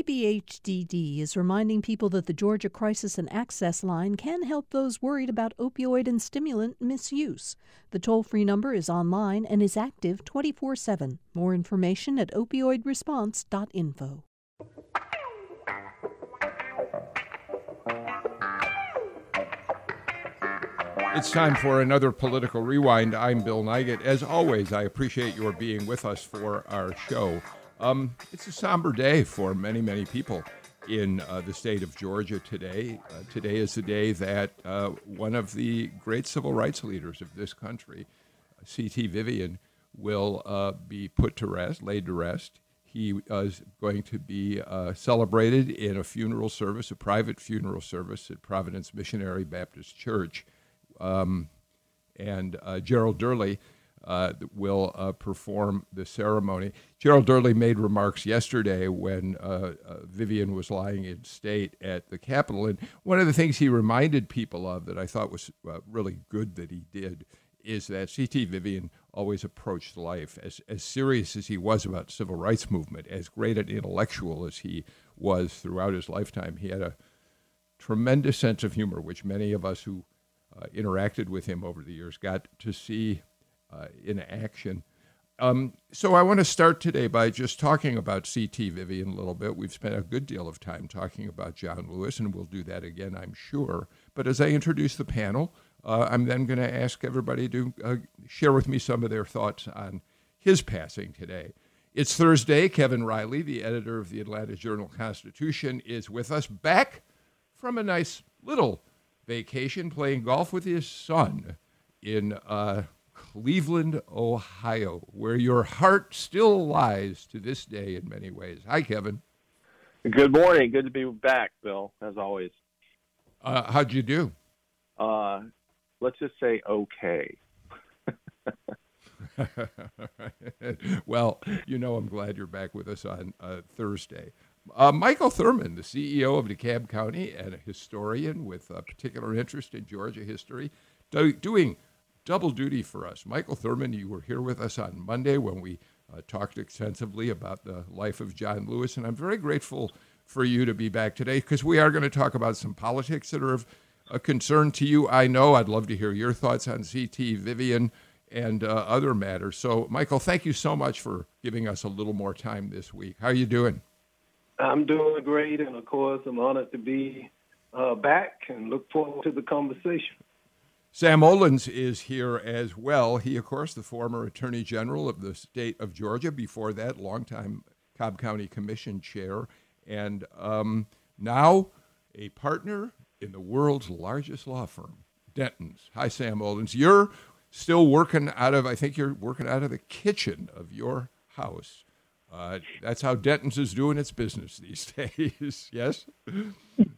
DBHDD is reminding people that the Georgia Crisis and Access Line can help those worried about opioid and stimulant misuse. The toll free number is online and is active 24 7. More information at opioidresponse.info. It's time for another political rewind. I'm Bill Nigut. As always, I appreciate your being with us for our show. Um, it's a somber day for many, many people in uh, the state of Georgia today. Uh, today is the day that uh, one of the great civil rights leaders of this country, C.T. Vivian, will uh, be put to rest, laid to rest. He is going to be uh, celebrated in a funeral service, a private funeral service at Providence Missionary Baptist Church. Um, and uh, Gerald Durley uh, will uh, perform the ceremony. Gerald Durley made remarks yesterday when uh, uh, Vivian was lying in state at the Capitol. And one of the things he reminded people of that I thought was uh, really good that he did is that C.T. Vivian always approached life as, as serious as he was about civil rights movement, as great an intellectual as he was throughout his lifetime. He had a tremendous sense of humor, which many of us who uh, interacted with him over the years got to see in action. Um, so I want to start today by just talking about C.T. Vivian a little bit. We've spent a good deal of time talking about John Lewis, and we'll do that again, I'm sure. But as I introduce the panel, uh, I'm then going to ask everybody to uh, share with me some of their thoughts on his passing today. It's Thursday. Kevin Riley, the editor of the Atlanta Journal Constitution, is with us back from a nice little vacation playing golf with his son in uh, Cleveland, Ohio, where your heart still lies to this day in many ways. Hi, Kevin. Good morning. Good to be back, Bill, as always. Uh, how'd you do? Uh, let's just say okay. well, you know, I'm glad you're back with us on uh, Thursday. Uh, Michael Thurmond, the CEO of DeKalb County and a historian with a particular interest in Georgia history, do, doing double duty for us. Michael Thurmond, you were here with us on Monday when we uh, talked extensively about the life of John Lewis, and I'm very grateful for you to be back today because we are going to talk about some politics that are of a concern to you. I know I'd love to hear your thoughts on CT Vivian and uh, other matters. So, Michael, thank you so much for giving us a little more time this week. How are you doing? I'm doing great, and of course, I'm honored to be uh, back and look forward to the conversation. Sam Olens is here as well. He, of course, the former Attorney General of the state of Georgia. Before that, longtime Cobb County Commission chair, and um, now a partner in the world's largest law firm, Dentons. Hi, Sam Olens. You're still working out of, I think you're working out of the kitchen of your house. Uh, that's how Dentons is doing its business these days. yes?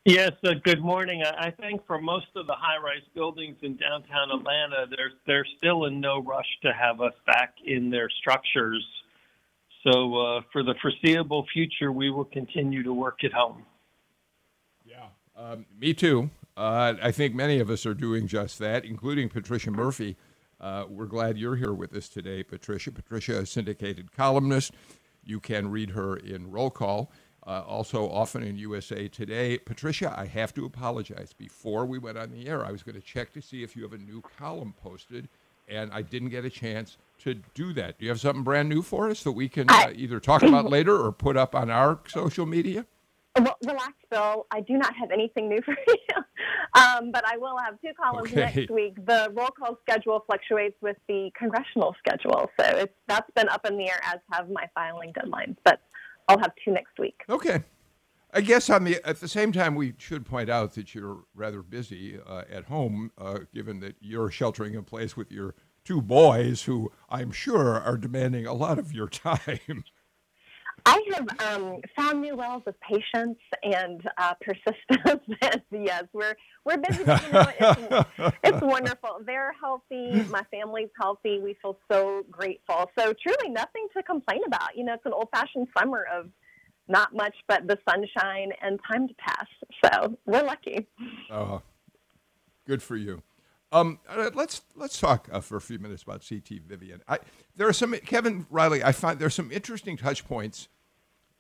Yes, uh, good morning. I, think for most of the high rise buildings in downtown Atlanta, they're, they're still in no rush to have us back in their structures. So uh, for the foreseeable future, we will continue to work at home. Yeah, um, me too. Uh, I think many of us are doing just that, including Patricia Murphy. Uh, we're glad you're here with us today, Patricia. Patricia, a syndicated columnist you can read her in Roll Call. Uh, also, often in USA Today. Patricia, I have to apologize. Before we went on the air, I was going to check to see if you have a new column posted, and I didn't get a chance to do that. Do you have something brand new for us that we can uh, either talk about later or put up on our social media? Well, relax, Bill. I do not have anything new for you, um, but I will have two columns Okay. next week. The roll call schedule fluctuates with the congressional schedule, so it's that's been up in the air, as have my filing deadlines. But I'll have two next week. Okay. I guess on the at the same time, we should point out that you're rather busy uh, at home, uh, given that you're sheltering in place with your two boys, who I'm sure are demanding a lot of your time. I have um, found new wells of patience and uh, persistence. and yes, we're we're busy. But, you know, it's, it's wonderful. They're healthy. My family's healthy. We feel so grateful. So truly, nothing to complain about. You know, it's an old-fashioned summer of not much but the sunshine and time to pass. So we're lucky. Uh, good for you. Um, uh, let's let's talk uh, for a few minutes about CT Vivian. I, there are some Kevin Riley. I find there are some interesting touch points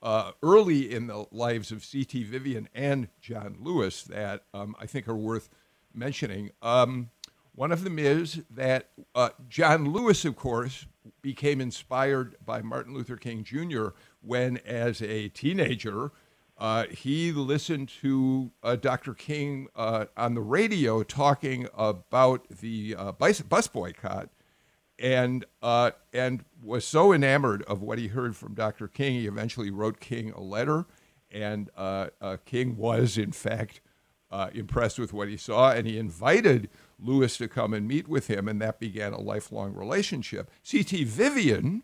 uh, early in the lives of C.T. Vivian and John Lewis that um, I think are worth mentioning. Um, one of them is that uh, John Lewis, of course, became inspired by Martin Luther King Jr. when, as a teenager, uh, he listened to uh, Dr. King uh, on the radio talking about the uh, bus, bus boycott and uh, and was so enamored of what he heard from Dr. King, he eventually wrote King a letter, and uh, uh, King was in fact uh, impressed with what he saw, and he invited Lewis to come and meet with him, and that began a lifelong relationship. C.T. Vivian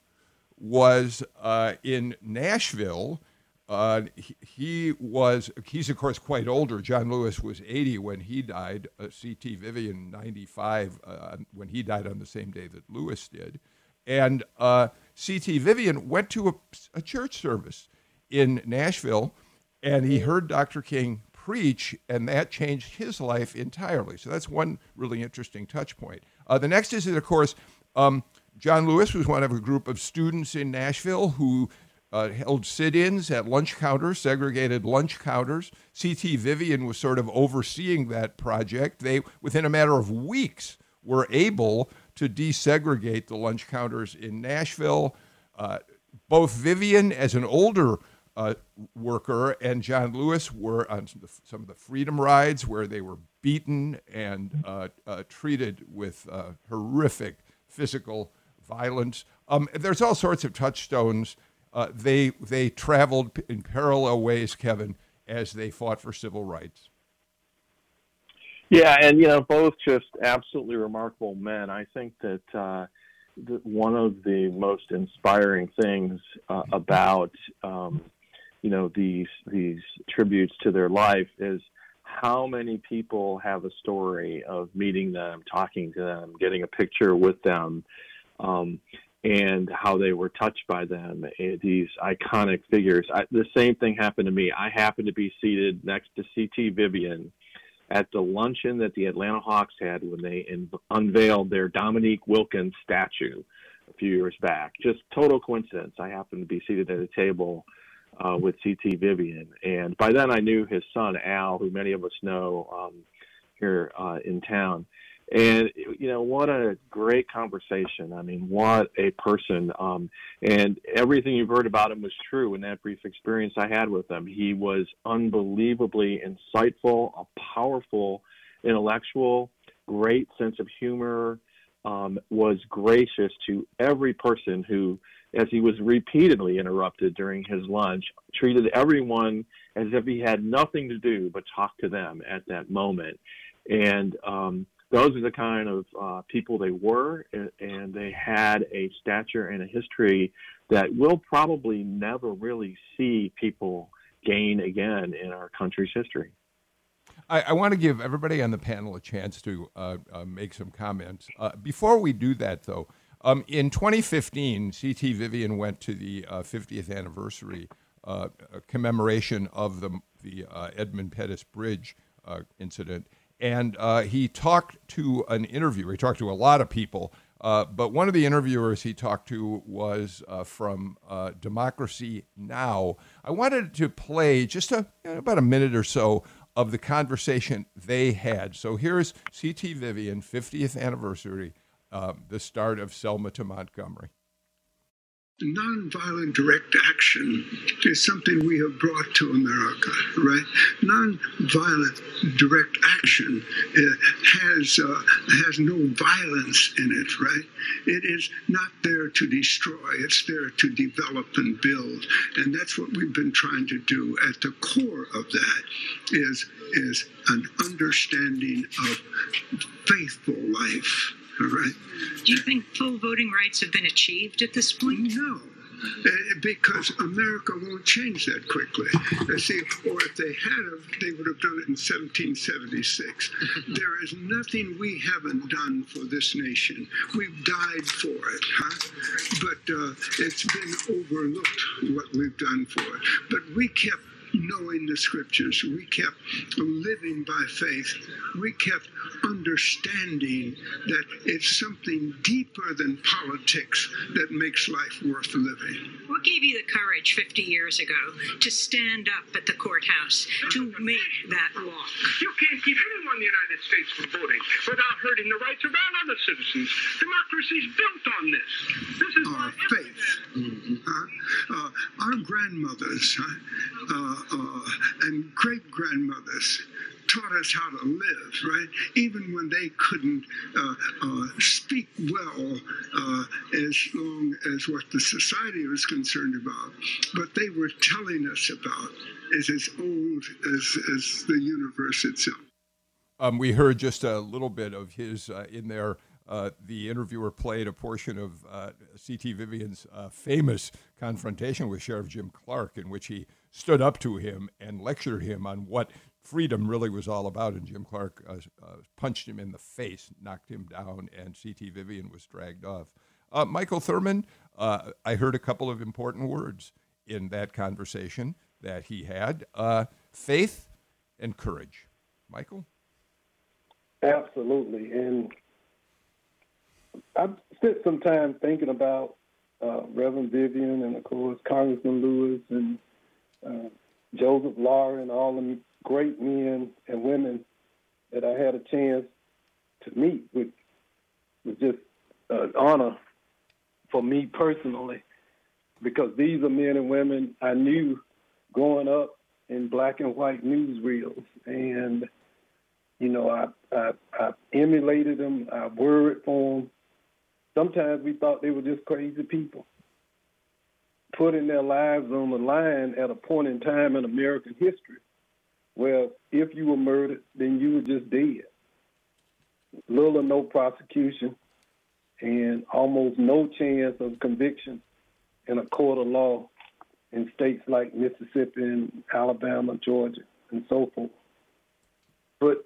was uh, in Nashville uh, he, he, was, he's of course quite older. John Lewis was 80 when he died. Uh, C.T. Vivian, 95, uh, when he died on the same day that Lewis did. And uh, C.T. Vivian went to a, a, church service in Nashville and he heard Dr. King preach, and that changed his life entirely. So that's one really interesting touch point. Uh, the next is that, of course, um, John Lewis was one of a group of students in Nashville who uh, held sit ins at lunch counters, segregated lunch counters. CT Vivian was sort of overseeing that project. They, within a matter of weeks, were able to desegregate the lunch counters in Nashville. Uh, both Vivian, as an older uh, worker, and John Lewis were on some of the freedom rides where they were beaten and uh, uh, treated with uh, horrific physical violence. Um, there's all sorts of touchstones uh, they they traveled in parallel ways, Kevin, as they fought for civil rights. Yeah, and you know, both just absolutely remarkable men. I think that, uh, one of the most inspiring things uh, about um, you know these these tributes to their life is how many people have a story of meeting them, talking to them, getting a picture with them. Um, and how they were touched by them, eh, these iconic figures. I, the same thing happened to me. I happened to be seated next to C.T. Vivian at the luncheon that the Atlanta Hawks had when they in, unveiled their Dominique Wilkins statue a few years back. Just total coincidence. I happened to be seated at a table uh, with C.T. Vivian, and by then I knew his son Al, who many of us know um, here uh, in town. And you know what a great conversation. I mean, what a person. Um, and everything you've heard about him was true in that brief experience I had with him. He was unbelievably insightful, a powerful intellectual, great sense of humor. Um, was gracious to every person who, as he was repeatedly interrupted during his lunch, treated everyone as if he had nothing to do but talk to them at that moment. And um, those are the kind of uh, people they were, and they had a stature and a history that we'll probably never really see people gain again in our country's history. I, I want to give everybody on the panel a chance to uh, uh, make some comments. Uh, before we do that, though, um, in 2015, CT Vivian went to the 50th uh, anniversary uh, commemoration of the, the Edmund Pettus Bridge incident and uh, he talked to an interviewer. He talked to a lot of people, uh, but one of the interviewers he talked to was uh, from uh, Democracy Now. I wanted to play just a, you know, about a minute or so of the conversation they had. So here's C.T. Vivian, 50th anniversary, uh, the start of Selma to Montgomery. Nonviolent direct action is something we have brought to America, right? Nonviolent direct action uh, has uh, has no violence in it, right? It is not there to destroy; it's there to develop and build, and that's what we've been trying to do. At the core of that is is an understanding of faithful life all right. Do you think full voting rights have been achieved at this point? No. Uh, because America won't change that quickly. Uh, see, or if they had have, they would have done it in 1776. there is nothing we haven't done for this nation. We've died for it, huh? But uh, it's been overlooked what we've done for it. But we kept knowing the scriptures. We kept living by faith. We kept understanding that it's something deeper than politics that makes life worth living. What gave you the courage 50 years ago to stand up at the courthouse to make that walk? You can't keep anyone in the United States from voting without hurting the rights of all other citizens. Democracy's built on this. This is our faith. Mm-hmm. Uh, uh, our grandmothers uh, uh, and great grandmothers taught us how to live, right? Even when they couldn't uh, uh, speak well uh, as long as what the society was concerned about. But they were telling us about is as old as, as the universe itself. Um, we heard just a little bit of his uh, in there. Uh, the interviewer played a portion of uh, C.T. Vivian's uh, famous confrontation with Sheriff Jim Clark, in which he stood up to him and lectured him on what freedom really was all about. And Jim Clark uh, uh, punched him in the face, knocked him down, and C.T. Vivian was dragged off. Michael Thurmond, I heard a couple of important words in that conversation that he had faith and courage. Michael? Absolutely. And I've spent some time thinking about uh, Reverend Vivian and, of course, Congressman Lewis and uh, Joseph Lowery and all the great men and women that I had a chance to meet, was just an honor for me personally, because these are men and women I knew growing up in black and white newsreels. And, you know, I, I, I emulated them, I worried for them, Sometimes we thought they were just crazy people putting their lives on the line at a point in time in American history where if you were murdered, then you were just dead. Little or no prosecution and almost no chance of conviction in a court of law in states like Mississippi and Alabama, Georgia, and so forth. But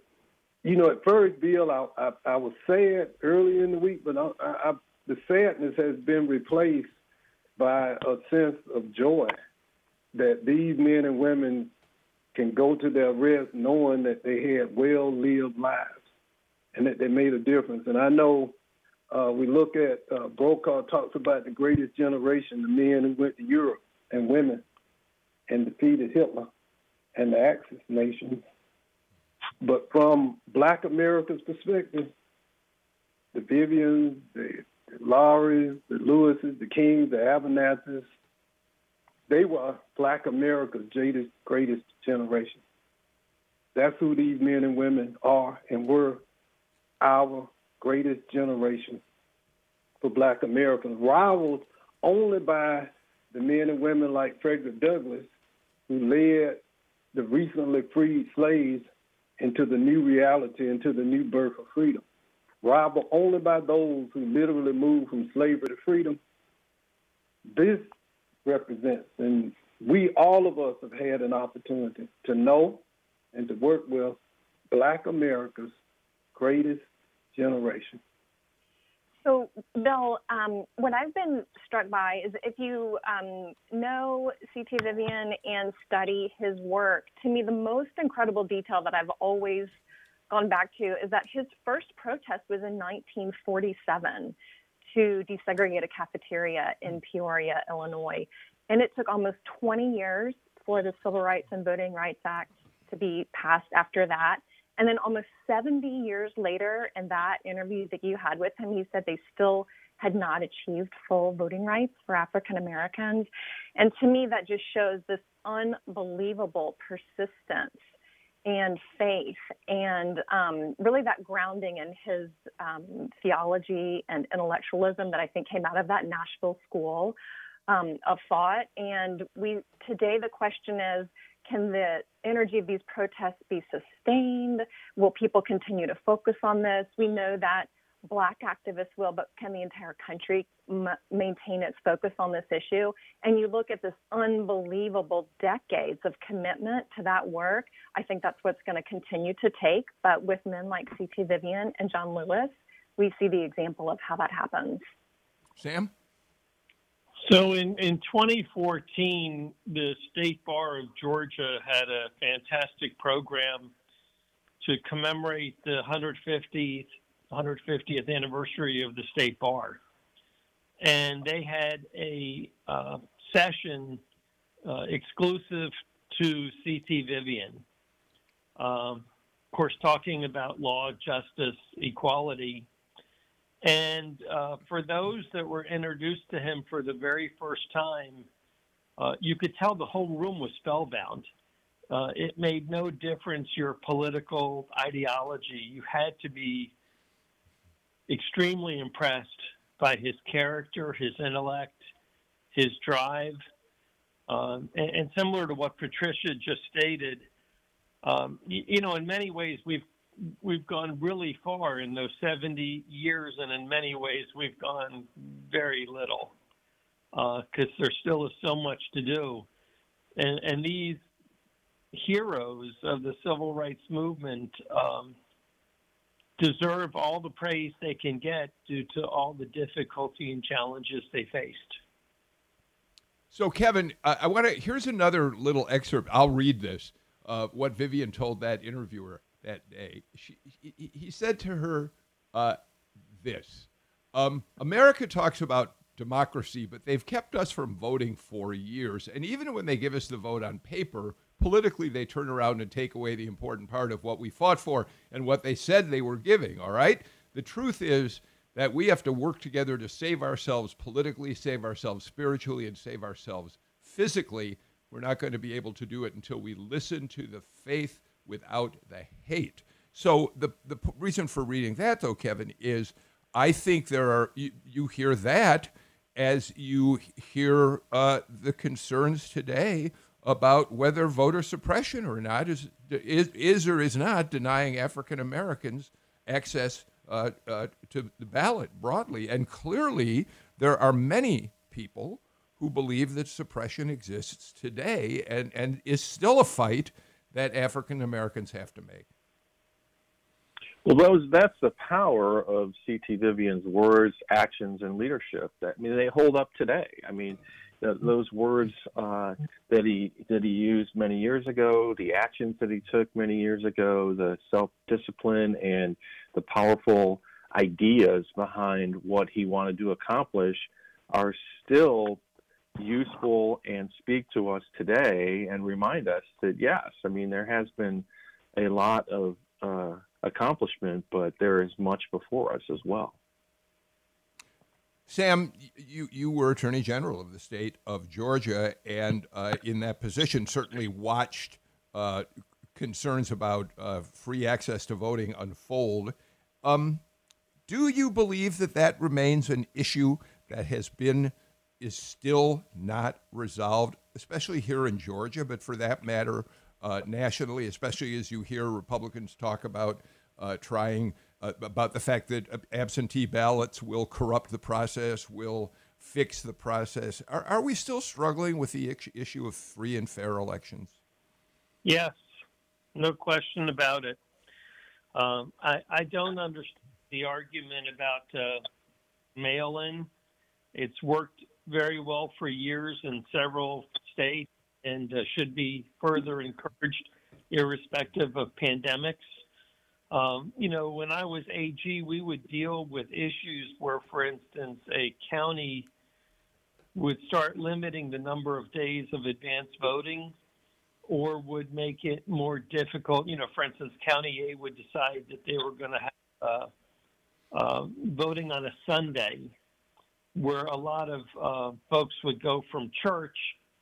you know, at first, Bill, I, I, I was sad early in the week, but I, I, the sadness has been replaced by a sense of joy that these men and women can go to their rest knowing that they had well lived lives and that they made a difference. And I know uh, we look at uh, Brokaw talks about the greatest generation, the men who went to Europe and women and defeated Hitler and the Axis nations. But from Black America's perspective, the Vivians, the, the Lowerys, the Lewises, the Kings, the Abernathy's, they were Black America's greatest, greatest generation. That's who these men and women are and were our greatest generation for Black Americans, rivaled only by the men and women like Frederick Douglass, who led the recently freed slaves into the new reality, into the new birth of freedom. Rivaled only by those who literally moved from slavery to freedom. This represents, and we, all of us, have had an opportunity to know and to work with Black America's greatest generation. So, Bill, um, what I've been struck by is if you um, know C.T. Vivian and study his work, to me, the most incredible detail that I've always gone back to is that his first protest was in 1947 to desegregate a cafeteria in Peoria, Illinois. And it took almost 20 years for the Civil Rights and Voting Rights Act to be passed after that. And then almost 70 years later, in that interview that you had with him, he said they still had not achieved full voting rights for African Americans. And to me, that just shows this unbelievable persistence and faith and um, really that grounding in his um, theology and intellectualism that I think came out of that Nashville school um, of thought. And we today the question is can the energy of these protests be sustained? Will people continue to focus on this? We know that Black activists will, but can the entire country m- maintain its focus on this issue? And you look at this unbelievable decades of commitment to that work. I think that's what's going to continue to take. But with men like C.T. Vivian and John Lewis, we see the example of how that happens. Sam? So in, in 2014, the State Bar of Georgia had a fantastic program to commemorate the 150th, 150th anniversary of the State Bar. And they had a uh, session uh, exclusive to CT Vivian. Um, of course, talking about law, justice, equality. And uh, for those that were introduced to him for the very first time, uh, you could tell the whole room was spellbound. Uh, it made no difference your political ideology. You had to be extremely impressed by his character, his intellect, his drive. Um, and, and, similar to what Patricia just stated, um, you, you know, in many ways, we've we've gone really far in those 70 years, and in many ways, we've gone very little because uh, there still is so much to do. And, and these heroes of the civil rights movement um, deserve all the praise they can get due to all the difficulty and challenges they faced. So, Kevin, I, I want to. Here's another little excerpt. I'll read this. Uh, what Vivian told that interviewer that day. She, he, he said to her uh, this um, America talks about democracy, but they've kept us from voting for years. And even when they give us the vote on paper, politically they turn around and take away the important part of what we fought for and what they said they were giving, all right? The truth is that we have to work together to save ourselves politically, save ourselves spiritually, and save ourselves physically. We're not going to be able to do it until we listen to the faith without the hate. So the the reason for reading that though, Kevin, is I think there are you, you hear that as you hear uh, the concerns today about whether voter suppression or not is is, is or is not denying African Americans access uh, uh, to the ballot broadly, and clearly there are many people who believe that suppression exists today and, and is still a fight that African Americans have to make? Well, those that's the power of C.T. Vivian's words, actions, and leadership. That I mean, they hold up today. I mean, those words uh, that he that he used many years ago, the actions that he took many years ago, the self discipline and the powerful ideas behind what he wanted to accomplish are still useful and speak to us today and remind us that yes, I mean there has been a lot of uh, accomplishment, but there is much before us as well. Sam, you you were Attorney General of the state of Georgia, and uh, in that position, certainly watched uh, concerns about uh, free access to voting unfold. Um, do you believe that that remains an issue that has been is still not resolved, especially here in Georgia, but for that matter, uh, nationally, especially as you hear Republicans talk about uh, trying uh, about the fact that absentee ballots will corrupt the process, will fix the process. Are, are we still struggling with the issue of free and fair elections? Yes, no question about it. Um, I, I, don't understand the argument about uh, mail in. It's worked very well for years in several states and uh, should be further encouraged, irrespective of pandemics. Um, you know, when I was AG, we would deal with issues where, for instance, a county would start limiting the number of days of advance voting or would make it more difficult. You know, for instance, County A would decide that they were going to have uh, uh, voting on a Sunday where a lot of uh, folks would go from church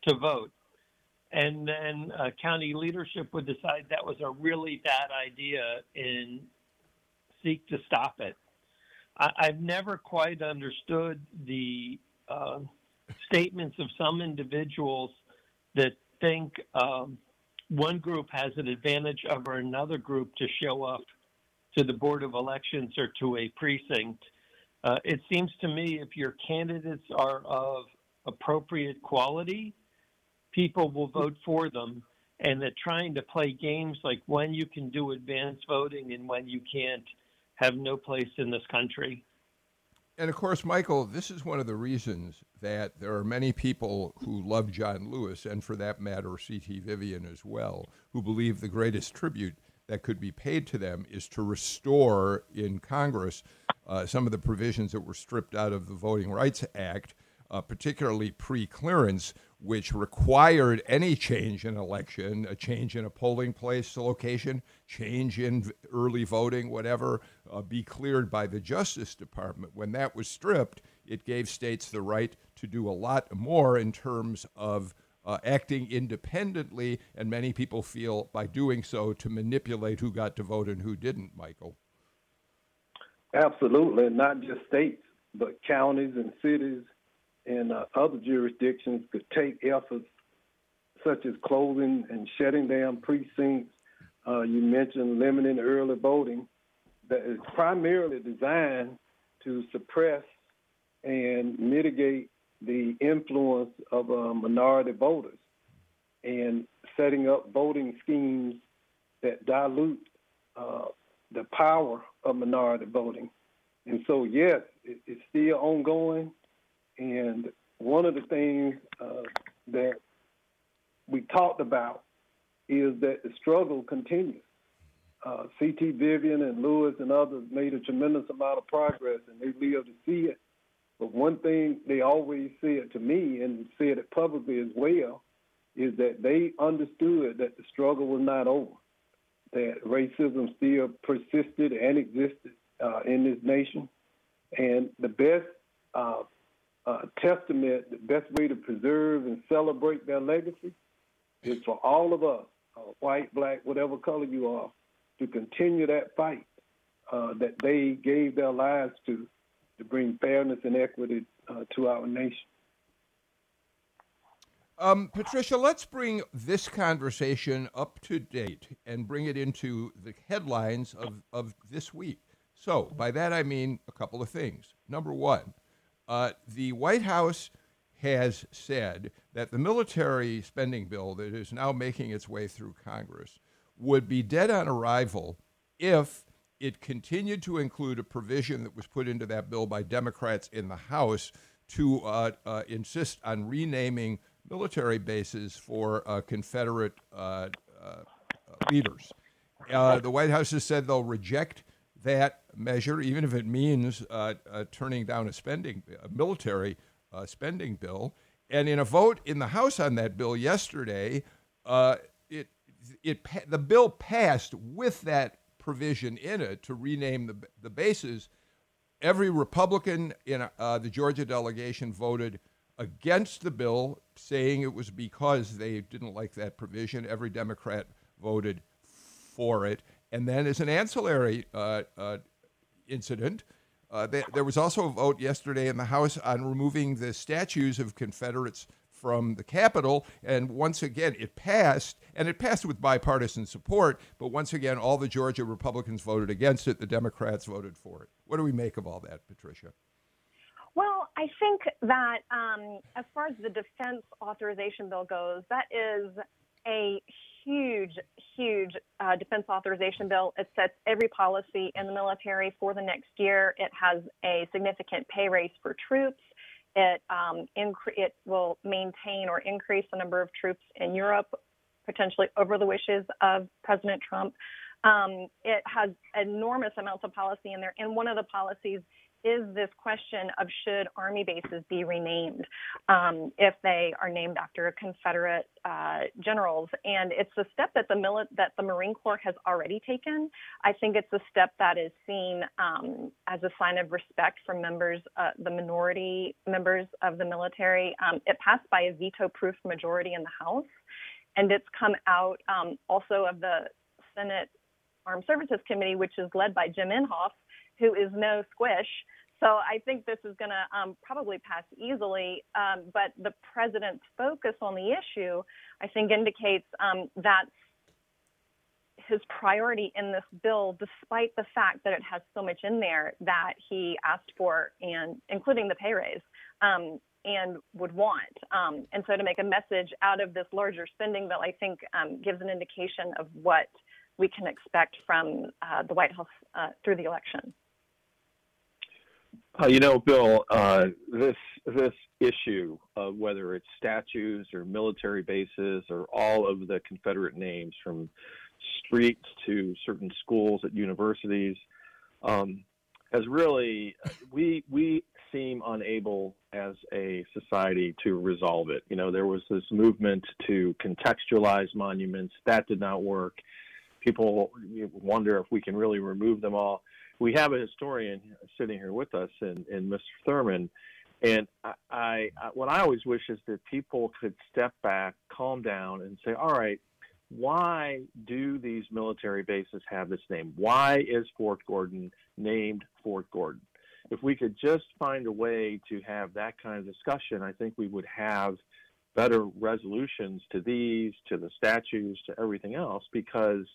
to vote. And then uh, county leadership would decide that was a really bad idea and seek to stop it. I- have never quite understood the uh, statements of some individuals that think um, one group has an advantage over another group to show up to the Board of Elections or to a precinct uh, it seems to me if your candidates are of appropriate quality, people will vote for them. And that trying to play games like when you can do advance voting and when you can't have no place in this country. And of course, Michael, this is one of the reasons that there are many people who love John Lewis, and for that matter, C.T. Vivian as well, who believe the greatest tribute that could be paid to them is to restore in Congress uh, some of the provisions that were stripped out of the Voting Rights Act, uh, particularly pre clearance, which required any change in election, a change in a polling place location, change in early voting, whatever, uh, be cleared by the Justice Department. When that was stripped, it gave states the right to do a lot more in terms of uh, acting independently, and many people feel by doing so to manipulate who got to vote and who didn't, Michael. Absolutely, not just states, but counties and cities and uh, other jurisdictions could take efforts such as closing and shutting down precincts. Uh, you mentioned limiting early voting that is primarily designed to suppress and mitigate the influence of uh, minority voters and setting up voting schemes that dilute uh, the power of minority voting. And so, yes, it, it's still ongoing. And one of the things uh, that we talked about is that the struggle continues. Uh, C.T. Vivian and Lewis and others made a tremendous amount of progress, and they live to see it. But one thing they always said to me, and said it publicly as well, is that they understood that the struggle was not over, that racism still persisted and existed uh, in this nation, and the best uh, uh, testament, the best way to preserve and celebrate their legacy is for all of us, uh, white, black, whatever color you are, to continue that fight uh, that they gave their lives to, to bring fairness and equity uh, to our nation. Um, Patricia, let's bring this conversation up to date and bring it into the headlines of, of this week. So, by that I mean a couple of things. Number one, uh, the White House has said that the military spending bill that is now making its way through Congress would be dead on arrival if it continued to include a provision that was put into that bill by Democrats in the House to uh, uh, insist on renaming military bases for uh, Confederate uh, uh, leaders. the White House has said they'll reject that measure, even if it means uh, uh, turning down a spending, a military uh, spending bill. And in a vote in the House on that bill yesterday, uh, it it the bill passed with that provision in it to rename the the bases. Every Republican in uh, the Georgia delegation voted against the bill, saying it was because they didn't like that provision. Every Democrat voted for it. And then, as an ancillary uh, uh, incident, uh, they, there was also a vote yesterday in the House on removing the statues of Confederates from the Capitol. And once again, it passed, and it passed with bipartisan support. But once again, all the Georgia Republicans voted against it. The Democrats voted for it. What do we make of all that, Patricia? Well, I think that um, as far as the defense authorization bill goes, that is a huge, huge uh, defense authorization bill. It sets every policy in the military for the next year. It has a significant pay raise for troops. It um, incre- it will maintain or increase the number of troops in Europe, potentially over the wishes of President Trump. Um, it has enormous amounts of policy in there, and one of the policies is this question of should army bases be renamed um, if they are named after Confederate uh, generals, and it's a step that the mili- that the Marine Corps has already taken. I think it's a step that is seen um, as a sign of respect from members, uh, the minority members of the military. Um, it passed by a veto-proof majority in the House, and it's come out um, also of the Senate Armed Services Committee, which is led by Jim Inhofe who is no squish. So I think this is going to um, probably pass easily. Um, but the president's focus on the issue, I think, indicates um, that his priority in this bill, despite the fact that it has so much in there that he asked for, and including the pay raise, um, and would want. Um, and so to make a message out of this larger spending bill, I think um, gives an indication of what we can expect from uh, the White House uh, through the election. Uh, you know, Bill, uh, this this issue of whether it's statues or military bases or all of the Confederate names, from streets to certain schools at universities, um, has really we we seem unable as a society to resolve it. You know, there was this movement to contextualize monuments that did not work. People wonder if we can really remove them all we have a historian sitting here with us, and, and Mr. Thurmond. And I, I, what I always wish is that people could step back, calm down, and say, all right, why do these military bases have this name? Why is Fort Gordon named Fort Gordon? If we could just find a way to have that kind of discussion, I think we would have better resolutions to these, to the statues, to everything else, because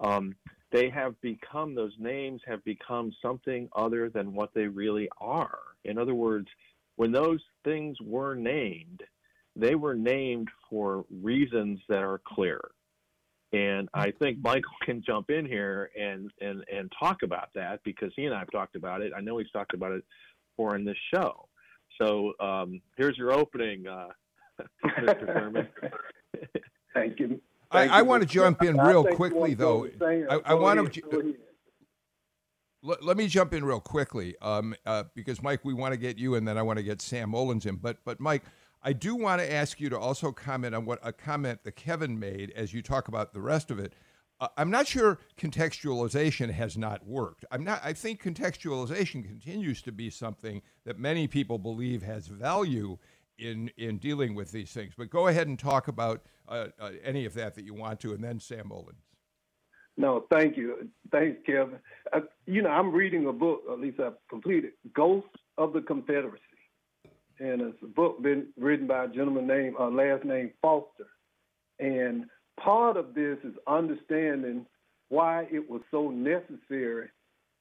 um, they have become those names have become something other than what they really are. In other words, when those things were named, they were named for reasons that are clear. And I think Michael can jump in here and, and, and talk about that because he and I have talked about it. I know he's talked about it for in this show. So um, here's your opening, uh, Mr. Thurmond. Thank you. I, I want to jump in real quickly, though. I, I want to. Let, let, me jump in real quickly, um, uh, because Mike, we want to get you, and then I want to get Sam Olens in. But, but Mike, I do want to ask you to also comment on what a comment that Kevin made as you talk about the rest of it. Uh, I'm not sure contextualization has not worked. I'm not. I think contextualization continues to be something that many people believe has value in in dealing with these things. But go ahead and talk about uh, uh, any of that that you want to, and then Sam Olens. No, thank you. Thanks, Kevin. Uh, you know, I'm reading a book, at least I've completed, Ghosts of the Confederacy. And it's a book been written by a gentleman named, uh, last name Foster. And part of this is understanding why it was so necessary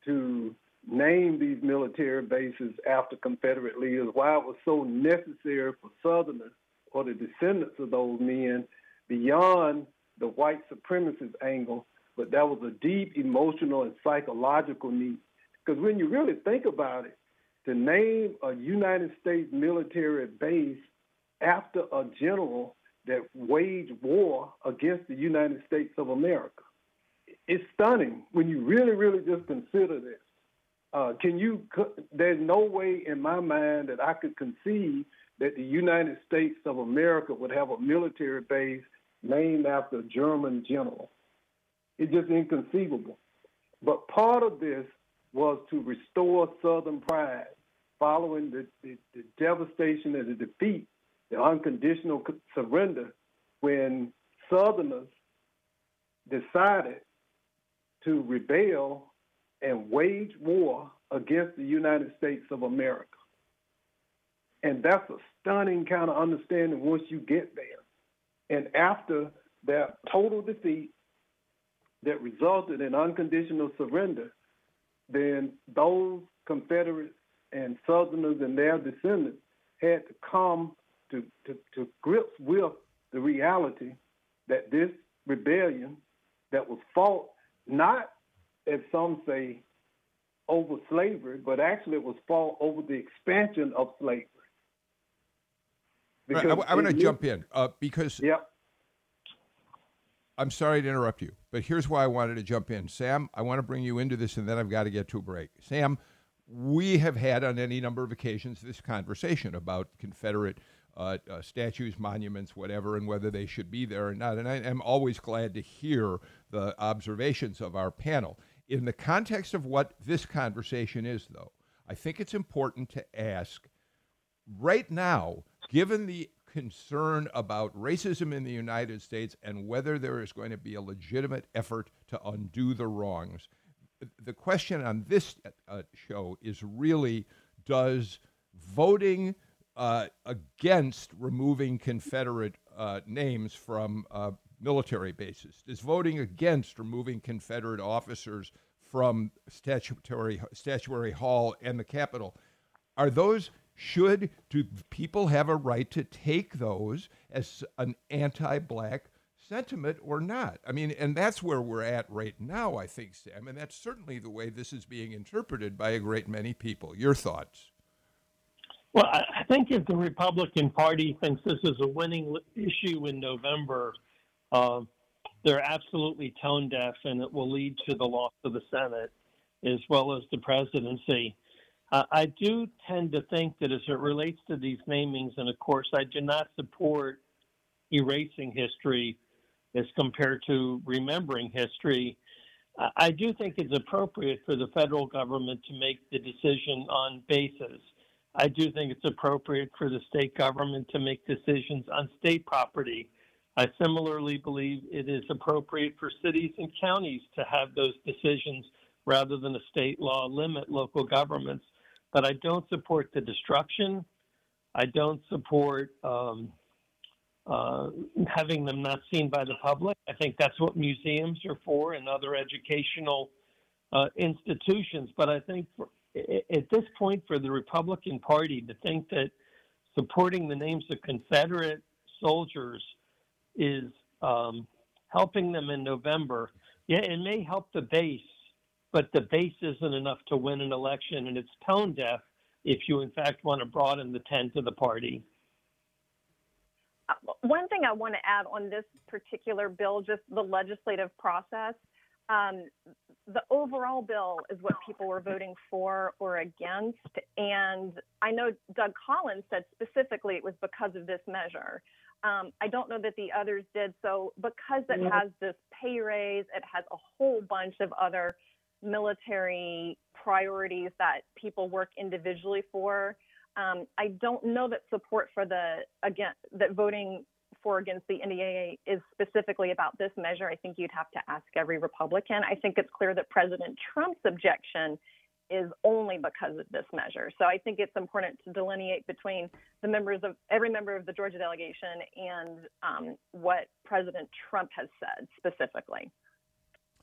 to name these military bases after Confederate leaders, why it was so necessary for Southerners or the descendants of those men beyond the white supremacist angle, but that was a deep emotional and psychological need. Because when you really think about it, to name a United States military base after a general that waged war against the United States of America, it's stunning when you really, really just consider this. Uh, can you? There's no way in my mind that I could conceive that the United States of America would have a military base named after a German general. It's just inconceivable. But part of this was to restore Southern pride following the, the, the devastation and the defeat, the unconditional surrender, when Southerners decided to rebel and wage war against the United States of America. And that's a stunning kind of understanding once you get there. And after that total defeat that resulted in unconditional surrender, then those Confederates and Southerners and their descendants had to come to, to, to grips with the reality that this rebellion that was fought not, as some say, over slavery, but actually it was fought over the expansion of slavery. Right, I, I want to jump in uh, because yep. I'm sorry to interrupt you, but here's why I wanted to jump in. Sam, I want to bring you into this, and then I've got to get to a break. Sam, we have had on any number of occasions this conversation about Confederate uh, uh, statues, monuments, whatever, and whether they should be there or not. And I am always glad to hear the observations of our panel. In the context of what this conversation is, though, I think it's important to ask right now given the concern about racism in the United States and whether there is going to be a legitimate effort to undo the wrongs, the question on this uh, show is really does voting uh, against removing Confederate uh, names from uh, military bases, does voting against removing Confederate officers from statutory statuary hall and the Capitol, are those should do people have a right to take those as an anti-black sentiment or not? I mean, and that's where we're at right now, I think, Sam, and that's certainly the way this is being interpreted by a great many people. Your thoughts? Well, I think if the Republican Party thinks this is a winning issue in November, uh, they're absolutely tone deaf, and it will lead to the loss of the Senate as well as the presidency. Uh, I do tend to think that as it relates to these namings, and of course, I do not support erasing history as compared to remembering history. I do think it's appropriate for the federal government to make the decision on basis. I do think it's appropriate for the state government to make decisions on state property. I similarly believe it is appropriate for cities and counties to have those decisions rather than a state law limit local governments. But I don't support the destruction. I don't support um, uh, having them not seen by the public. I think that's what museums are for and other educational uh, institutions. But I think for, at this point, for the Republican Party to think that supporting the names of Confederate soldiers is um, helping them in November, yeah, it may help the base, but the base isn't enough to win an election, and it's tone deaf if you, in fact, want to broaden the tent of the party. Uh, one thing I want to add on this particular bill, just the legislative process, um, the overall bill is what people were voting for or against. And I know Doug Collins said specifically it was because of this measure. Um, I don't know that the others did. So, because it has this pay raise, it has a whole bunch of other military priorities that people work individually for. Um, I don't know that support for the again that voting for against the NDAA is specifically about this measure. I think you'd have to ask every Republican. I think it's clear that President Trump's objection is only because of this measure. So I think it's important to delineate between the members of every member of the Georgia delegation and um, what President Trump has said specifically.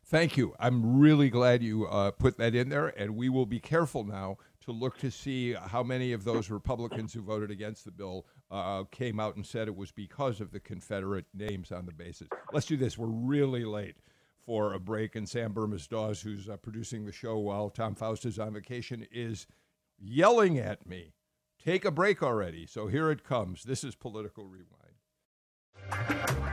Thank you. I'm really glad you uh, put that in there, and we will be careful now to look to see how many of those Republicans who voted against the bill uh, came out and said it was because of the Confederate names on the basis. Let's do this. We're really late for a break, and Sam Bermas Dawes, who's uh, producing the show while Tom Faust is on vacation, is yelling at me. Take a break already. So here it comes. This is Political Rewind.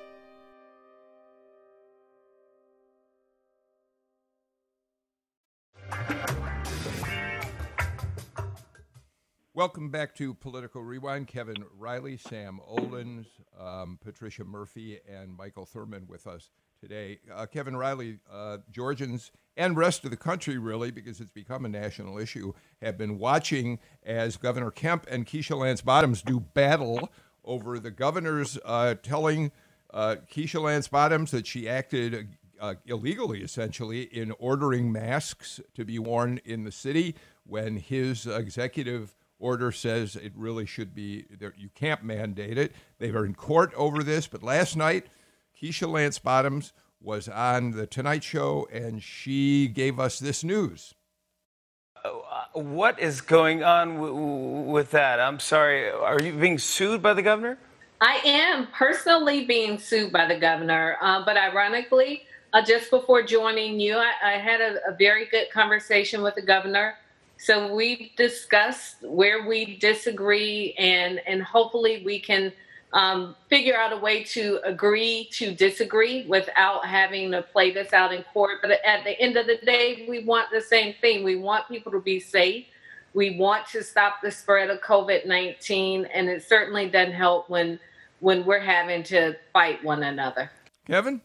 Welcome back to Political Rewind. Kevin Riley, Sam Olens, um, Patricia Murphy, and Michael Thurmond with us today. Uh, Kevin Riley, uh, Georgians and rest of the country, really, because it's become a national issue, have been watching as Governor Kemp and Keisha Lance Bottoms do battle over the governor's uh, telling uh, Keisha Lance Bottoms that she acted uh, illegally, essentially, in ordering masks to be worn in the city when his executive order says it really should be there. You can't mandate it. They were in court over this, but last night, Keisha Lance Bottoms was on the Tonight Show, and she gave us this news. Uh, what is going on w- with that? I'm sorry. Are you being sued by the governor? I am personally being sued by the governor, uh, but ironically, uh, just before joining you, I, I had a, a, very good conversation with the governor. So we've discussed where we disagree, and and hopefully we can um, figure out a way to agree to disagree without having to play this out in court. But at the end of the day, we want the same thing. We want people to be safe. We want to stop the spread of COVID nineteen, and it certainly doesn't help when when we're having to fight one another. Kevin.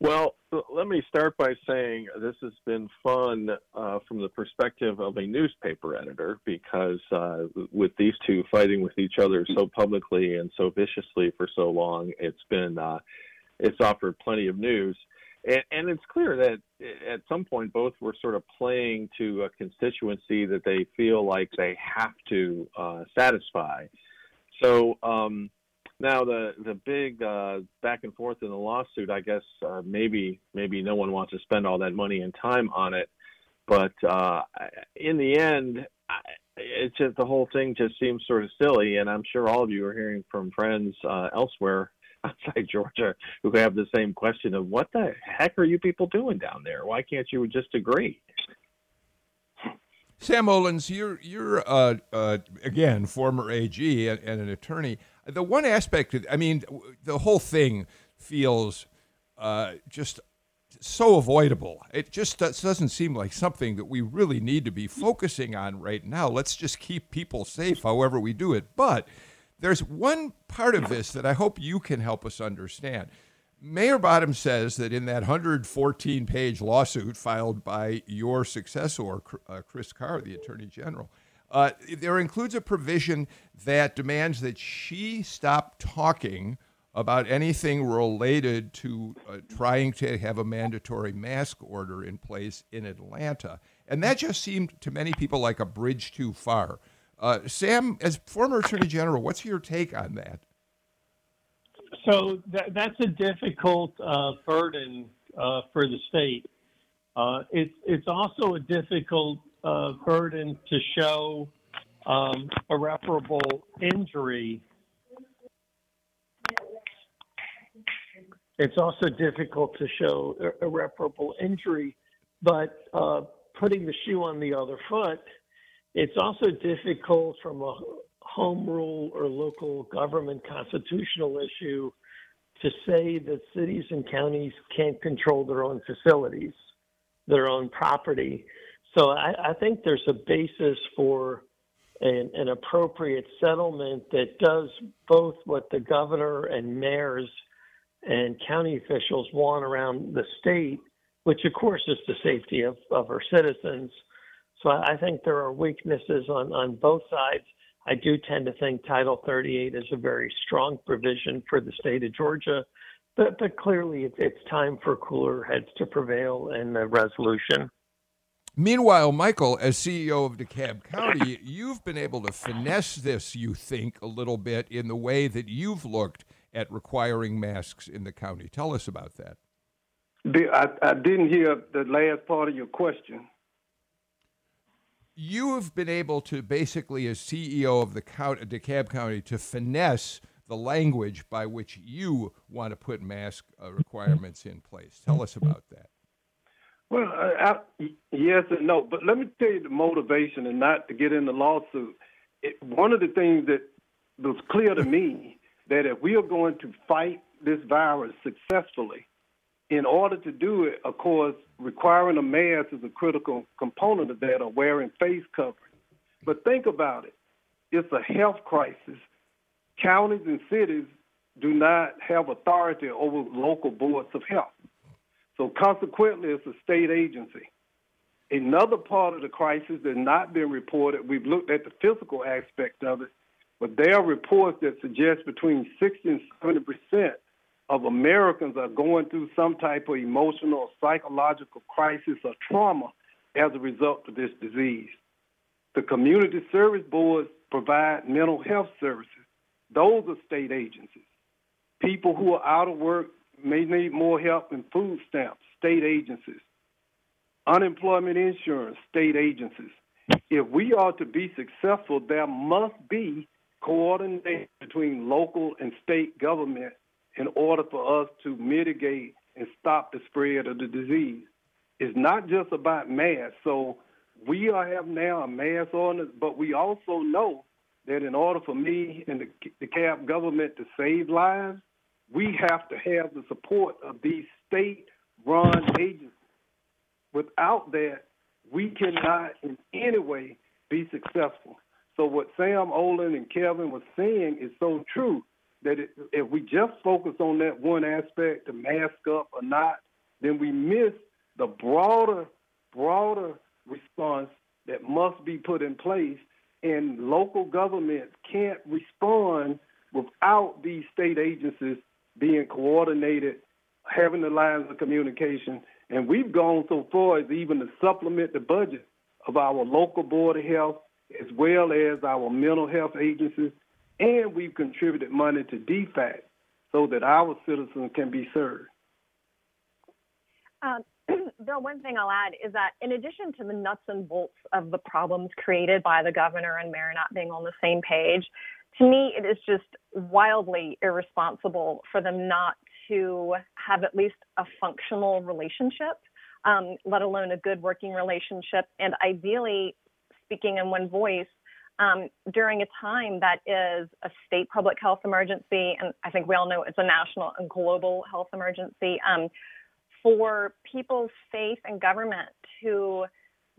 Well, let me start by saying this has been fun uh, from the perspective of a newspaper editor because uh, with these two fighting with each other so publicly and so viciously for so long, it's been uh, it's offered plenty of news. and, and it's clear that at some point both were sort of playing to a constituency that they feel like they have to uh, satisfy. So um, now the the big uh, back and forth in the lawsuit, I guess uh, maybe maybe no one wants to spend all that money and time on it, but uh, in the end, it's just the whole thing just seems sort of silly, and I'm sure all of you are hearing from friends uh, elsewhere outside Georgia who have the same question of what the heck are you people doing down there? Why can't you just agree? Sam Olens, you're you're uh, uh, again former AG and, and, an attorney. The one aspect, of, I mean, the whole thing feels uh, just so avoidable. It just doesn't seem like something that we really need to be focusing on right now. Let's just keep people safe, however we do it. But there's one part of this that I hope you can help us understand. Mayor Bottom says that in that 114 page lawsuit filed by your successor, uh, Chris Carr, the Attorney General, uh, there includes a provision that demands that she stop talking about anything related to uh, trying to have a mandatory mask order in place in Atlanta. And that just seemed to many people like a bridge too far. Uh, Sam, as former Attorney General, what's your take on that? So that, that's a difficult uh, burden uh, for the state. Uh, it's it's also a difficult uh, burden to show um, irreparable injury. It's also difficult to show irreparable injury, but uh, putting the shoe on the other foot, it's also difficult from a home rule or local government constitutional issue to say that cities and counties can't control their own facilities, their own property. So I, I think there's a basis for an, an, appropriate settlement that does both what the governor and mayors and county officials want around the state, which of course is the safety of, of our citizens. So I, I think there are weaknesses on, on both sides. I do tend to think Title 38 is a very strong provision for the state of Georgia, but, but clearly it's, it's time for cooler heads to prevail in the resolution. Meanwhile, Michael, as CEO of DeKalb County, you've been able to finesse this, you think, a little bit in the way that you've looked at requiring masks in the county. Tell us about that. I, I didn't hear the last part of your question you have been able to basically, as CEO of the county, DeKalb County, to finesse the language by which you want to put mask uh, requirements in place. Tell us about that. Well, uh, I, yes and no, but let me tell you the motivation and not to get in the lawsuit. It, one of the things that was clear to me that if we are going to fight this virus successfully, in order to do it, of course, requiring a mask is a critical component of that, or wearing face covering. But think about it it's a health crisis. Counties and cities do not have authority over local boards of health. So, consequently, it's a state agency. Another part of the crisis that's not been reported, we've looked at the physical aspect of it, but there are reports that suggest between 60 and 70 percent of Americans are going through some type of emotional or psychological crisis or trauma as a result of this disease. The community service boards provide mental health services. Those are state agencies. People who are out of work may need more help in food stamps, state agencies. Unemployment insurance, state agencies. If we are to be successful, there must be coordination between local and state government in order for us to mitigate and stop the spread of the disease. It's not just about masks. So we have now a mask ordinance, but we also know that in order for me and the, the government to save lives, we have to have the support of these state-run agencies. Without that, we cannot in any way be successful. So what Sam Olens and Kevin was saying is so true that it, if we just focus on that one aspect, to mask up or not, then we miss the broader, broader response that must be put in place. And local governments can't respond without these state agencies being coordinated having the lines of communication. And we've gone so far as even to supplement the budget of our local board of health as well as our mental health agencies, and we've contributed money to DFCS so that our citizens can be served. Um, Bill, one thing I'll add is that in addition to the nuts and bolts of the problems created by the governor and mayor not being on the same page, to me, it is just wildly irresponsible for them not to have at least a functional relationship, um, let alone a good working relationship, and ideally speaking in one voice um, during a time that is a state public health emergency, and I think we all know it's a national and global health emergency. Um, for people's faith in government to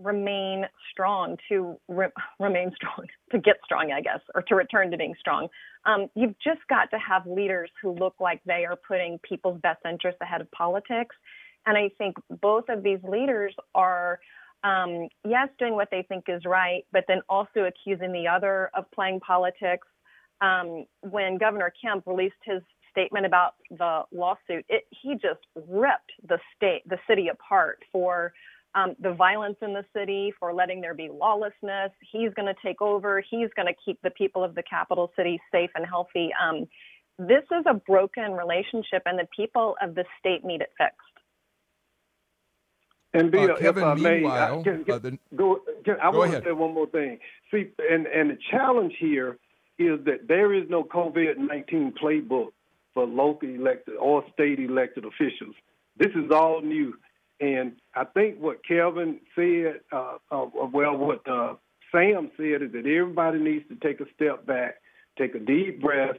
remain strong, to re- remain strong, to get strong, I guess, or to return to being strong. Um, you've just got to have leaders who look like they are putting people's best interests ahead of politics. And I think both of these leaders are, um, yes, doing what they think is right, but then also accusing the other of playing politics. Um, when Governor Kemp released his statement about the lawsuit, it, he just ripped the state, the city apart for um, the violence in the city, for letting there be lawlessness. He's going to take over. He's going to keep the people of the capital city safe and healthy. Um, this is a broken relationship, and the people of the state need it fixed. And Bill, Uh, Kevin, if I may, meanwhile, I, can, uh, the- go, can, I want ahead. to say one more thing. See, and, and the challenge here is that there is no COVID 19 playbook for local elected or state elected officials. This is all new. And I think what Kevin said, uh, uh, well, what uh, Sam said is that everybody needs to take a step back, take a deep breath,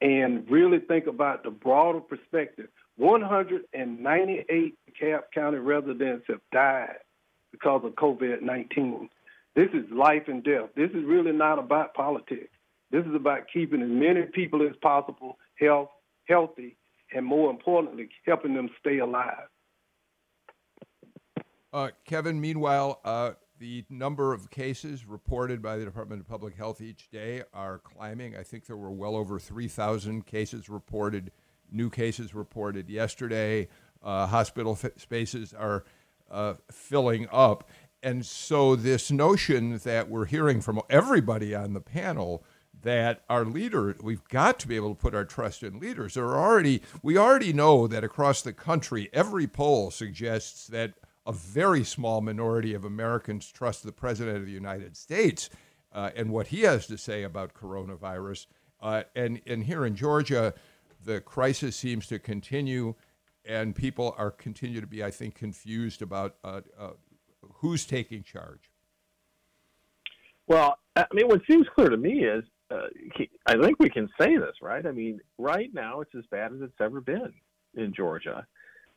and really think about the broader perspective. 198 DeKalb County residents have died because of COVID 19. This is life and death. This is really not about politics. This is about keeping as many people as possible health, healthy, and more importantly, helping them stay alive. Uh, Kevin, meanwhile, uh, the number of cases reported by the Department of Public Health each day are climbing. I think there were well over 3,000 cases reported, new cases reported yesterday. Uh, hospital f- spaces are uh, filling up. And so, this notion that we're hearing from everybody on the panel that our leader, we've got to be able to put our trust in leaders. There are already, we already know that across the country, every poll suggests that a very small minority of Americans trust the President of the United States uh, and what he has to say about coronavirus. Uh, and, and here in Georgia, the crisis seems to continue, and people are continue to be, I think, confused about uh, uh, who's taking charge. Well, I mean, what seems clear to me is uh, I think we can say this, right? I mean, right now it's as bad as it's ever been in Georgia.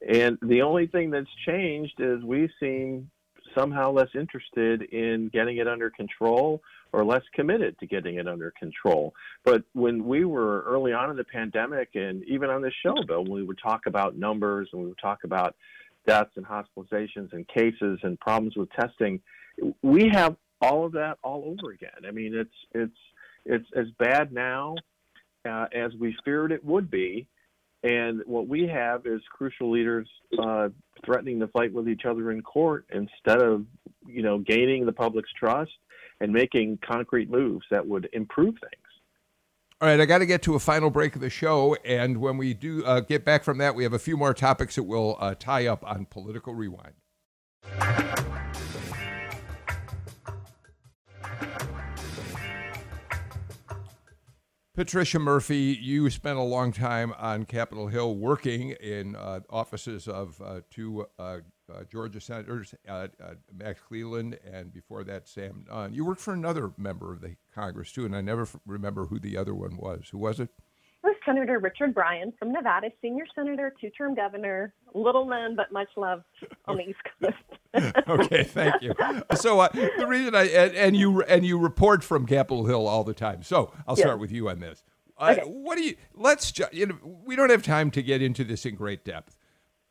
And the only thing that's changed is we seem somehow less interested in getting it under control or less committed to getting it under control. But when we were early on in the pandemic, and even on this show, Bill, when we would talk about numbers and we would talk about deaths and hospitalizations and cases and problems with testing, we have all of that all over again. I mean, it's it's it's as bad now uh, as we feared it would be. And what we have is crucial leaders uh, threatening to fight with each other in court instead of, you know, gaining the public's trust and making concrete moves that would improve things. All right, I got to get to a final break of the show, and when we do uh, get back from that, we have a few more topics that will uh, tie up on political rewind. Patricia Murphy, you spent a long time on Capitol Hill working in uh, offices of uh, two uh, uh, Georgia senators, uh, uh, Max Cleland, and before that, Sam Nunn. You worked for another member of the Congress, too, and I never f- remember who the other one was. Who was it? It was Senator Richard Bryan from Nevada, senior senator, two-term governor, little known but much loved on the East Coast. okay, thank you. So uh, the reason I and, and you and you report from Capitol Hill all the time. So I'll Yeah. start with you on this. Uh, What do you? Let's ju- you know we don't have time to get into this in great depth,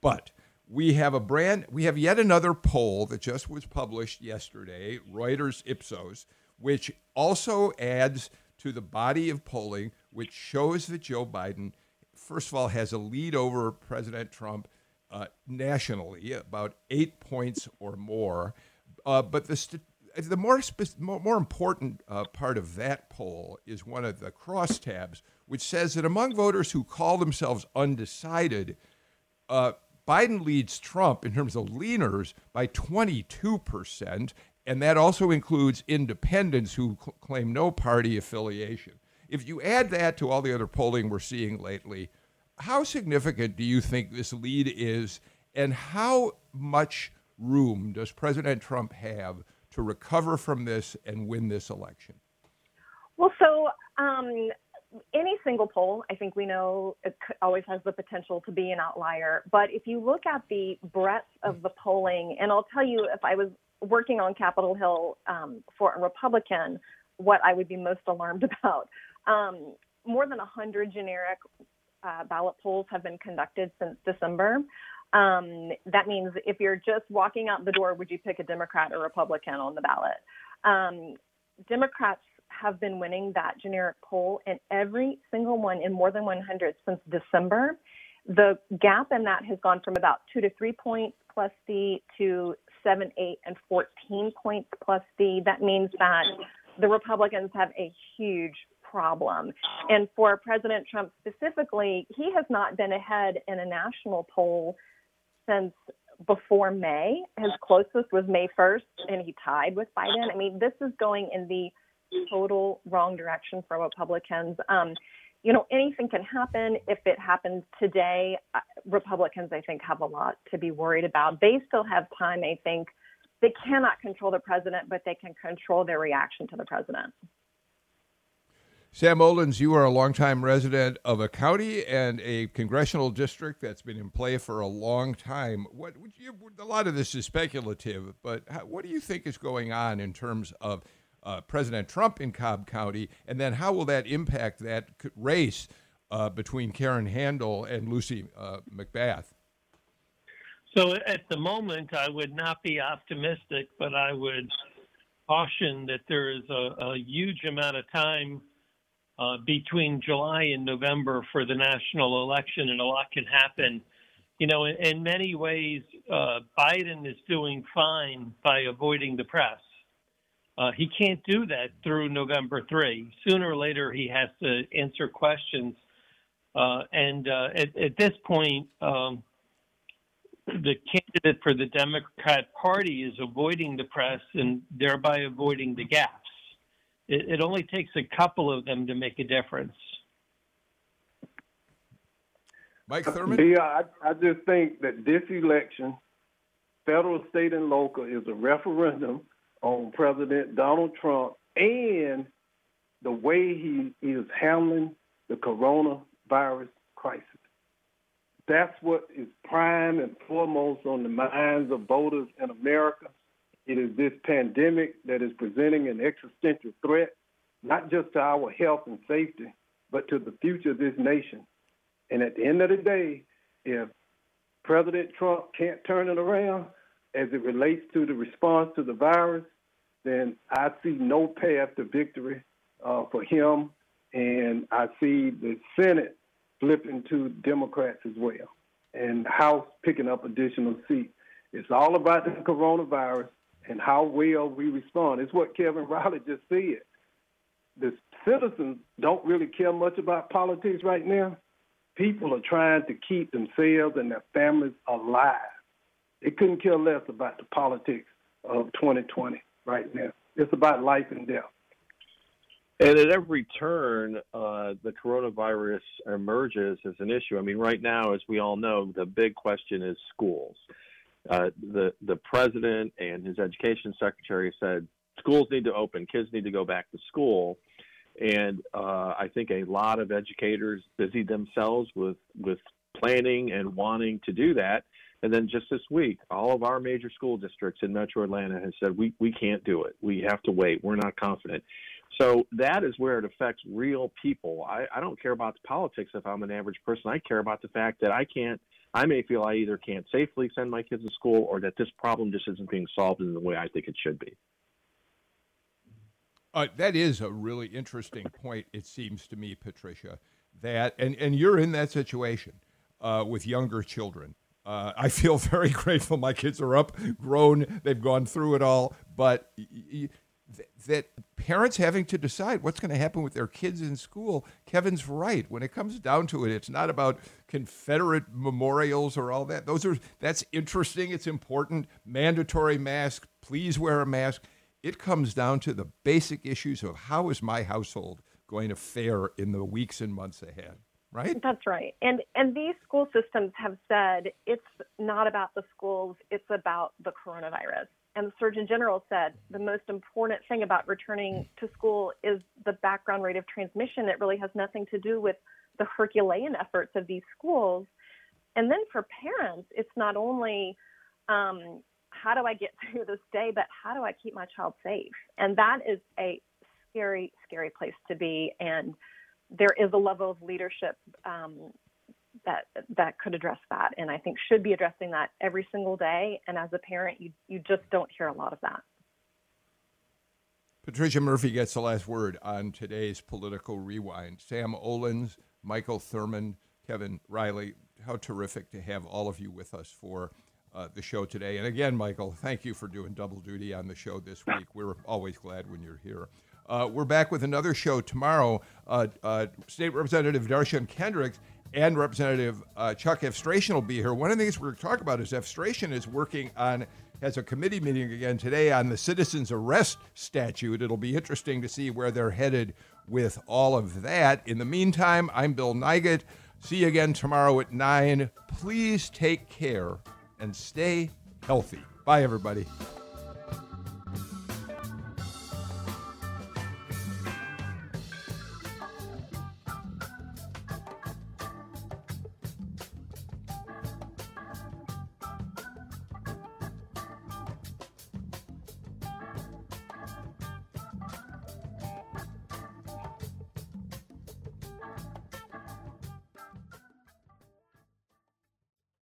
but we have a brand. We have yet another poll that just was published yesterday, Reuters Ipsos, which also adds to the body of polling, which shows that Joe Biden first of all, has a lead over President Trump uh, nationally, about eight points or more. Uh, but the st- the more, spe- more, important uh, part of that poll is one of the crosstabs, which says that among voters who call themselves undecided, uh, Biden leads Trump in terms of leaners by 22%, and that also includes independents who cl- claim no party affiliation. If you add that to all the other polling we're seeing lately, how significant do you think this lead is, and how much room does President Trump have to recover from this and win this election? Well, so um, any single poll, I think we know it always has the potential to be an outlier. But if you look at the breadth of the polling, and I'll tell you, if I was working on Capitol Hill um, for a Republican, what I would be most alarmed about. Um, more than 100 generic uh, ballot polls have been conducted since December. Um, that means if you're just walking out the door, would you pick a Democrat or Republican on the ballot? Um, Democrats have been winning that generic poll in every single one in more than 100 since December. The gap in that has gone from about two to three points plus D to seven, eight, and 14 points plus D. That means that the Republicans have a huge problem. And for President Trump specifically, he has not been ahead in a national poll since before May. His closest was May 1st, and he tied with Biden. I mean, this is going in the total wrong direction for Republicans. Um, you know, anything can happen. If it happens today, uh, Republicans, I think, have a lot to be worried about. They still have time, I think. They cannot control the president, but they can control their reaction to the president. Sam Olens, you are a longtime resident of a county and a congressional district that's been in play for a long time. What you, a lot of this is speculative, but how, what do you think is going on in terms of uh, President Trump in Cobb County, and then how will that impact that race uh, between Karen Handel and Lucy uh, McBath? So at the moment, I would not be optimistic, but I would caution that there is a, a huge amount of time uh, between July and November for the national election, and a lot can happen. You know, in, in many ways, uh, Biden is doing fine by avoiding the press. Uh, he can't do that through November 3. Sooner or later, he has to answer questions. Uh, and uh, at, at, this point, um, the candidate for the Democrat Party is avoiding the press and thereby avoiding the gaffes it, it only takes a couple of them to make a difference. Mike Thurmond? Yeah, I, I just think that this election, federal, state, and local, is a referendum on President Donald Trump and the way he is handling the coronavirus crisis. That's what is prime and foremost on the minds of voters in America. It is this pandemic that is presenting an existential threat, not just to our health and safety, but to the future of this nation. And at the end of the day, if President Trump can't turn it around as it relates to the response to the virus, then I see no path to victory uh, for him. And I see the Senate flipping to Democrats as well, and House picking up additional seats. It's all about the coronavirus and how well we respond. It's what Kevin Riley just said. The citizens don't really care much about politics right now. People are trying to keep themselves and their families alive. They couldn't care less about the politics of 2020 right now. It's about life and death. And at every turn, uh, the coronavirus emerges as an issue. I mean, right now, as we all know, the big question is schools. Uh, the the president and his education secretary said schools need to open, kids need to go back to school, and uh, I think a lot of educators busied themselves with with planning and wanting to do that. And then just this week, all of our major school districts in Metro Atlanta has said we we can't do it. We have to wait. We're not confident. So that is where it affects real people. I, I don't care about the politics if I'm an average person. I care about the fact that I can't I may feel I either can't safely send my kids to school or that this problem just isn't being solved in the way I think it should be. Uh, that is a really interesting point, it seems to me, Patricia, that, and, and you're in that situation uh, with younger children. Uh, I feel very grateful. My kids are up, grown, they've gone through it all, but y- y- that parents having to decide what's going to happen with their kids in school. Kevin's right. When it comes down to it, it's not about Confederate memorials or all that. Those are that's interesting. It's important. Mandatory mask. Please wear a mask. It comes down to the basic issues of how is my household going to fare in the weeks and months ahead. Right? That's right. And and these school systems have said it's not about the schools, it's about the coronavirus and the Surgeon General said the most important thing about returning to school is the background rate of transmission. It really has nothing to do with the Herculean efforts of these schools. And then for parents, it's not only um, how do I get through this day, but how do I keep my child safe? And that is a scary, scary place to be. And there is a level of leadership um, that that could address that and I think should be addressing that every single day and as a parent you you just don't hear a lot of that. Patricia Murphy gets the last word on today's political rewind. Sam Olens, Michael Thurmond, Kevin Riley, how terrific to have all of you with us for uh, the show today. And again, Michael, thank you for doing double duty on the show this week. We're always glad when you're here. Uh, we're back with another show tomorrow. Uh, uh State Representative Dar'shun Kendricks and Representative uh, Chuck Efstration will be here. One of the things we're going to talk about is Efstration is working on has a committee meeting again today on the citizens arrest statute. It'll be interesting to see where they're headed with all of that. In the meantime, I'm Bill Nigut. See you again tomorrow at 9. Please take care and stay healthy. Bye, everybody.